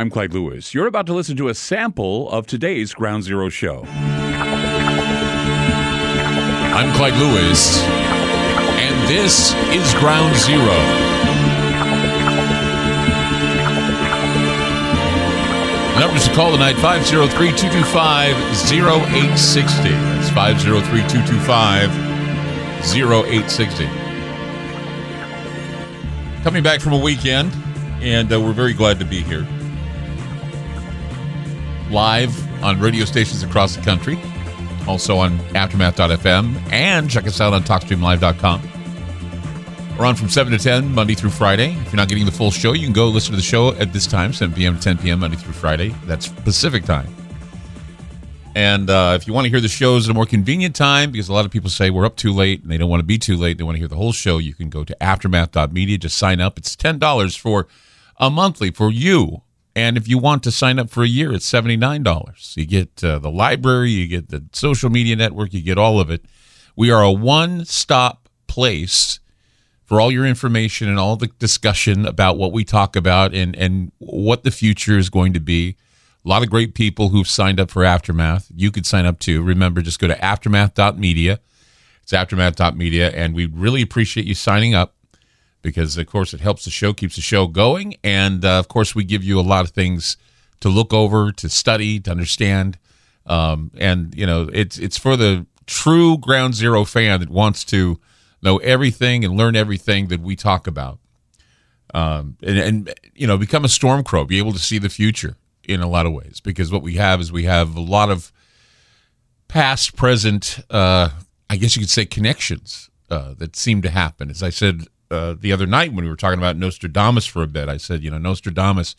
I'm Clyde Lewis. You're about to listen to a sample of today's Ground Zero show. I'm Clyde Lewis, and this is Ground Zero. Numbers to call tonight 503 225 0860. That's 503 225 0860. Coming back from a weekend, and uh, we're very glad to be here. Live on radio stations across the country, also on aftermath.fm, and check us out on talkstreamlive.com. We're on from 7 to 10, Monday through Friday. If you're not getting the full show, you can go listen to the show at this time, 7 p.m. to 10 p.m., Monday through Friday. That's Pacific time. And uh, if you want to hear the shows at a more convenient time, because a lot of people say we're up too late and they don't want to be too late, they want to hear the whole show, you can go to aftermath.media. Just sign up. It's $10 for a monthly for you. And if you want to sign up for a year, it's $79. You get uh, the library, you get the social media network, you get all of it. We are a one stop place for all your information and all the discussion about what we talk about and, and what the future is going to be. A lot of great people who've signed up for Aftermath. You could sign up too. Remember, just go to aftermath.media. It's aftermath.media, and we really appreciate you signing up because, of course, it helps the show, keeps the show going. And, uh, of course, we give you a lot of things to look over, to study, to understand. Um, and, you know, it's, it's for the true Ground Zero fan that wants to know everything and learn everything that we talk about. Um, and, and, you know, become a storm crow, be able to see the future in a lot of ways. Because what we have is we have a lot of past, present, uh, I guess you could say connections uh, that seem to happen. As I said uh, the other night when we were talking about Nostradamus for a bit, I said, you know, Nostradamus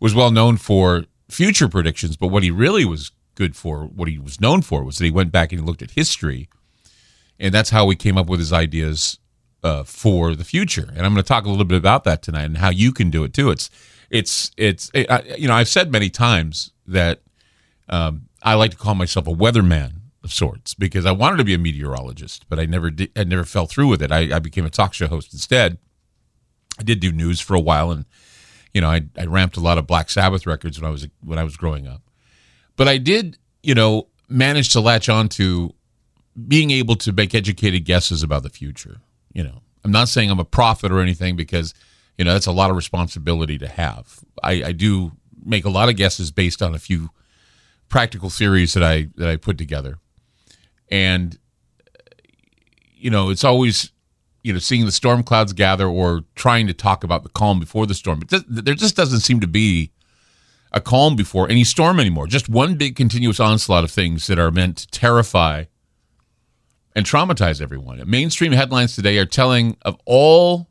was well known for future predictions, but what he really was good for, what he was known for, was that he went back and he looked at history and that's how we came up with his ideas uh, for the future. And I'm going to talk a little bit about that tonight and how you can do it too. It's it's it's it, I, you know I've said many times that um, I like to call myself a weatherman of sorts because I wanted to be a meteorologist, but I never did. I never fell through with it. I, I became a talk show host instead. I did do news for a while, and you know I, I ramped a lot of Black Sabbath records when I was when I was growing up. But I did you know manage to latch on to being able to make educated guesses about the future. You know, I'm not saying I'm a prophet or anything because, you know, that's a lot of responsibility to have. I, I do make a lot of guesses based on a few practical theories that I that I put together, and you know, it's always you know seeing the storm clouds gather or trying to talk about the calm before the storm. But there just doesn't seem to be a calm before any storm anymore. Just one big continuous onslaught of things that are meant to terrify and traumatize everyone. Mainstream headlines today are telling of all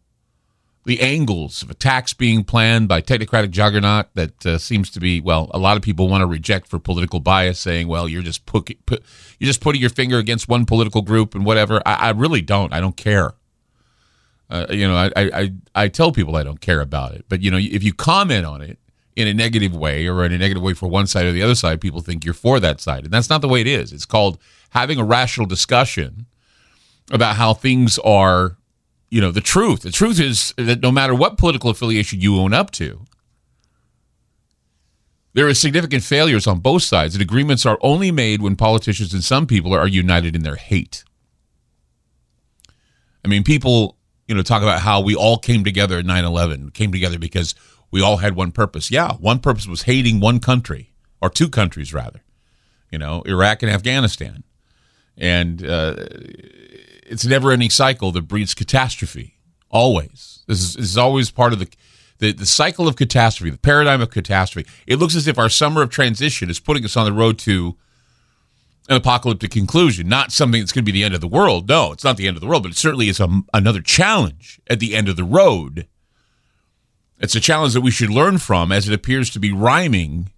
the angles of attacks being planned by technocratic juggernaut that uh, seems to be well a lot of people want to reject for political bias saying well you're just you're just putting your finger against one political group and whatever. I, I really don't. I don't care. Uh, you know I, I i tell people i don't care about it. But you know if you comment on it in a negative way or in a negative way for one side or the other side people think you're for that side. And that's not the way it is. It's called having a rational discussion about how things are, you know, the truth. The truth is that no matter what political affiliation you own up to, there are significant failures on both sides, and agreements are only made when politicians and some people are united in their hate. I mean, people, you know, talk about how we all came together at 9 11, came together because we all had one purpose. Yeah, one purpose was hating one country, or two countries rather, you know, Iraq and Afghanistan and uh, it's a never-ending cycle that breeds catastrophe. Always, this is, this is always part of the, the the cycle of catastrophe, the paradigm of catastrophe. It looks as if our summer of transition is putting us on the road to an apocalyptic conclusion, not something that's going to be the end of the world. No, it's not the end of the world, but it certainly is a, another challenge at the end of the road. It's a challenge that we should learn from, as it appears to be rhyming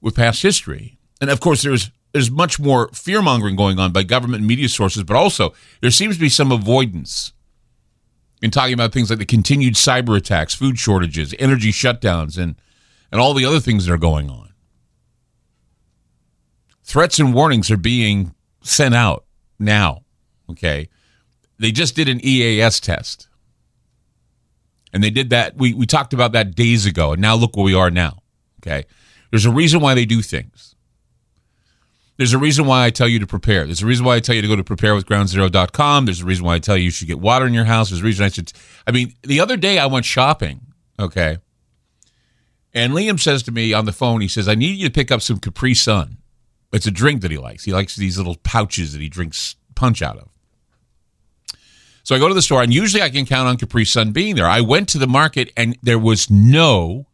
with past history. And of course, there's there's much more fear mongering going on by government and media sources, but also there seems to be some avoidance in talking about things like the continued cyber attacks, food shortages, energy shutdowns, and and all the other things that are going on. Threats and warnings are being sent out now. Okay. They just did an EAS test. And they did that. We, we talked about that days ago. And now look where we are now. Okay. There's a reason why they do things. There's a reason why I tell you to prepare. There's a reason why I tell you to go to preparewithgroundzero.com. There's a reason why I tell you you should get water in your house. There's a reason I should. I mean, the other day I went shopping. Okay. And Liam says to me on the phone, he says, I need you to pick up some Capri Sun. It's a drink that he likes. He likes these little pouches that he drinks punch out of. So I go to the store, and usually I can count on Capri Sun being there. I went to the market, and there was no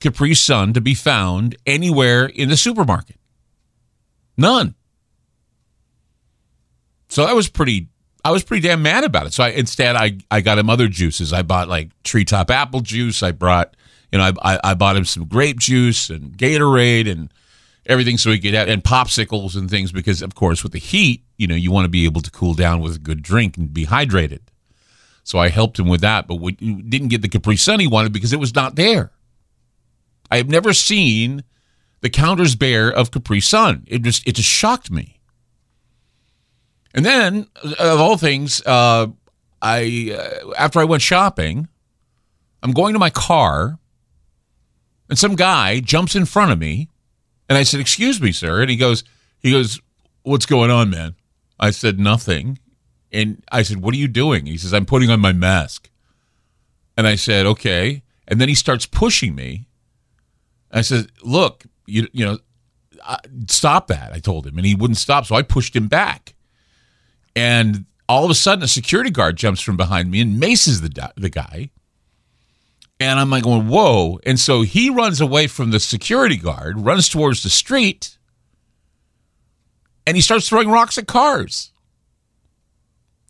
Capri Sun to be found anywhere in the supermarket. None. So I was pretty I was pretty damn mad about it. So I instead I I got him other juices. I bought like treetop apple juice. I brought you know I I, I bought him some grape juice and Gatorade and everything so he could have and popsicles and things because of course with the heat you know you want to be able to cool down with a good drink and be hydrated. So I helped him with that, but we didn't get the Capri Sun he wanted because it was not there. I have never seen the counters bear of Capri Sun. It just it just shocked me. And then, of all things, uh, I uh, after I went shopping, I'm going to my car, and some guy jumps in front of me, and I said, "Excuse me, sir," and he goes, "He goes, what's going on, man?" I said, "Nothing," and I said, "What are you doing?" He says, "I'm putting on my mask," and I said, "Okay," and then he starts pushing me. I said, "Look, you you know, stop that." I told him, and he wouldn't stop, so I pushed him back. And all of a sudden a security guard jumps from behind me and maces the the guy. And i'm like going whoa. And so he runs away from the security guard runs towards the street and he starts throwing rocks at cars.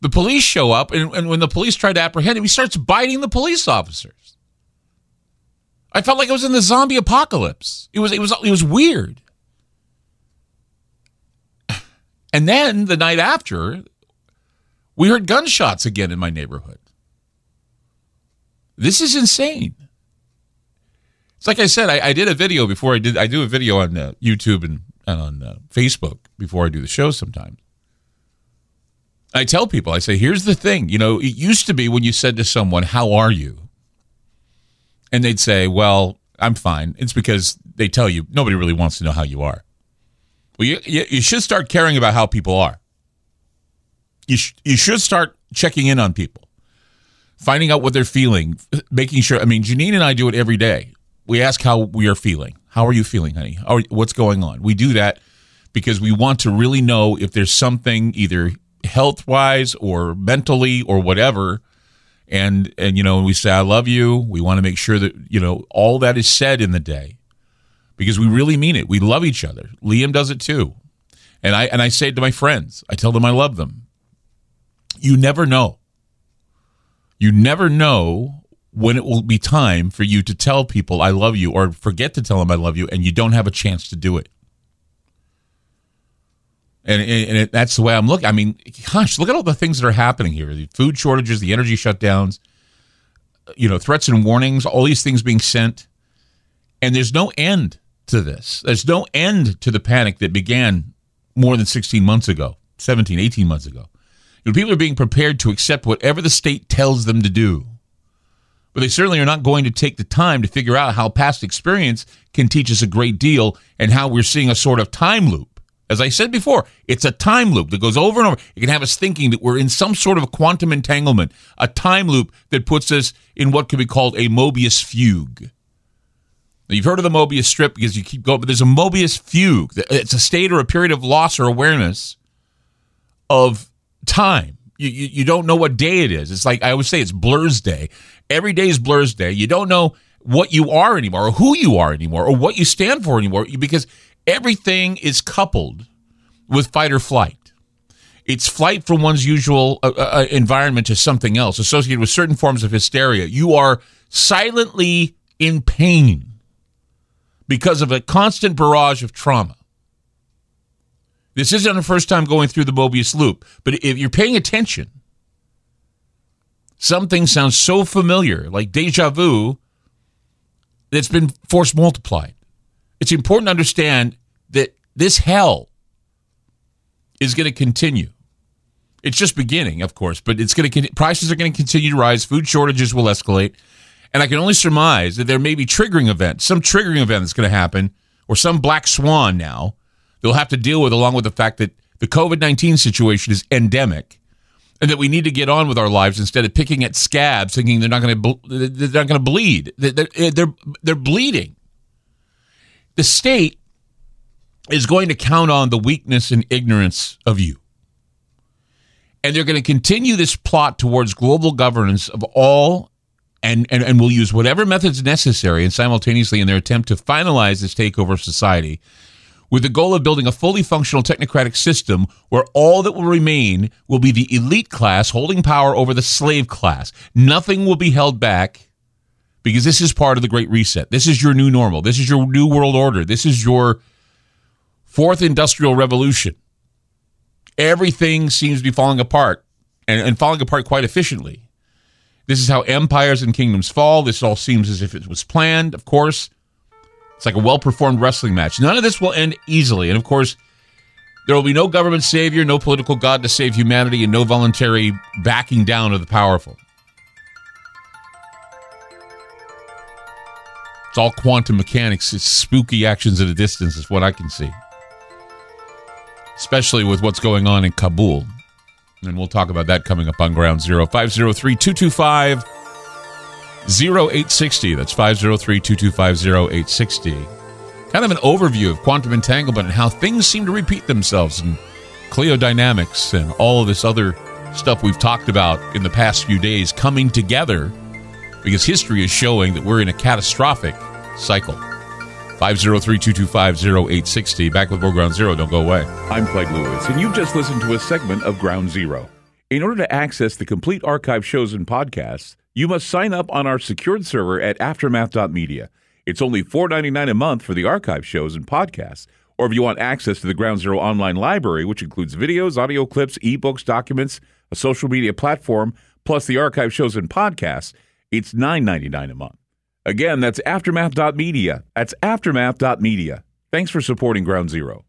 The police show up and, and when the police try to apprehend him he starts biting the police officers i felt like i was in the zombie apocalypse it was it was it was weird and then the night after, we heard gunshots again in my neighborhood. This is insane. It's like I said, I, I did a video before I did. I do a video on uh, YouTube and, and on uh, Facebook before I do the show sometimes. I tell people, I say, here's the thing. You know, it used to be when you said to someone, How are you? And they'd say, Well, I'm fine. It's because they tell you nobody really wants to know how you are. Well, you, you, should start caring about how people are. You, sh- you should start checking in on people, finding out what they're feeling, making sure. I mean, Janine and I do it every day. We ask how we are feeling. How are you feeling, honey? Are, what's going on? We do that because we want to really know if there's something either health wise or mentally or whatever. And, and, you know, we say, I love you. We want to make sure that, you know, all that is said in the day because we really mean it. We love each other. Liam does it too. And I and I say it to my friends. I tell them I love them. You never know. You never know when it will be time for you to tell people I love you or forget to tell them I love you and you don't have a chance to do it. And, and it, that's the way I'm looking. I mean, gosh, look at all the things that are happening here: the food shortages, the energy shutdowns, uh, you know, threats and warnings, all these things being sent, and there's no end to this. There's no end to the panic that began more than 16 months ago, 17, 18 months ago. You know, people are being prepared to accept whatever the state tells them to do. But they certainly are not going to take the time to figure out how past experience can teach us a great deal and how we're seeing a sort of time loop. As I said before, it's a time loop that goes over and over. It can have us thinking that we're in some sort of quantum entanglement, a time loop that puts us in what could be called a Mobius fugue. Now, you've heard of the Mobius strip because you keep going, but there's a Mobius fugue. It's a state or a period of loss or awareness of time. You, you, you don't know what day it is. It's like I always say, it's Blur's Day. Every day is Blur's Day. You don't know what you are anymore, or who you are anymore, or what you stand for anymore, because everything is coupled with fight or flight. It's flight from one's usual uh, uh, uh environment to something else, associated with certain forms of hysteria. You are silently in pain because of a constant barrage of trauma. This isn't the first time going through the Mobius loop, but if you're paying attention, something sounds so familiar, like deja vu, that's been force multiplied. It's important to understand that this hell is going to continue. It's just beginning, of course, but it's going to prices are going to continue to rise, food shortages will escalate, And I can only surmise that there may be triggering events, some triggering event that's going to happen, or some black swan now they'll have to deal with, along with the fact that the COVID 19 situation is endemic and that we need to get on with our lives instead of picking at scabs, thinking they're not going to they're not going to bleed. They're, eh, they're they're bleeding. The state is going to count on the weakness and ignorance of you. And they're going to continue this plot towards global governance of all and, and, and will use whatever methods necessary and simultaneously in their attempt to finalize this takeover of society with the goal of building a fully functional technocratic system where all that will remain will be the elite class holding power over the slave class. Nothing will be held back because this is part of the Great Reset. This is your new normal. This is your new world order. This is your fourth industrial revolution. Everything seems to be falling apart and, and falling apart quite efficiently. This is how empires and kingdoms fall. This all seems as if it was planned, of course. It's like a well performed wrestling match. None of this will end easily. And of course, there will be no government savior, no political god to save humanity, and no voluntary backing down of the powerful. It's all quantum mechanics. It's spooky actions at a distance, is what I can see. Especially with what's going on in Kabul. And we'll talk about that coming up on Ground Zero. 503 225 0860. That's 503 225 0860. Kind of an overview of quantum entanglement and how things seem to repeat themselves and Cliodynamics and all of this other stuff we've talked about in the past few days coming together because history is showing that we're in a catastrophic cycle. 503 225 0860. Back with more Ground Zero. Don't go away. I'm Clyde Lewis, and you've just listened to a segment of Ground Zero. In order to access the complete archive shows and podcasts, you must sign up on our secured server at aftermath.media. It's only $4.99 a month for the archive shows and podcasts. Or if you want access to the Ground Zero online library, which includes videos, audio clips, ebooks, documents, a social media platform, plus the archive shows and podcasts, it's $9.99 a month. Again, that's aftermath.media. That's aftermath.media. Thanks for supporting Ground Zero.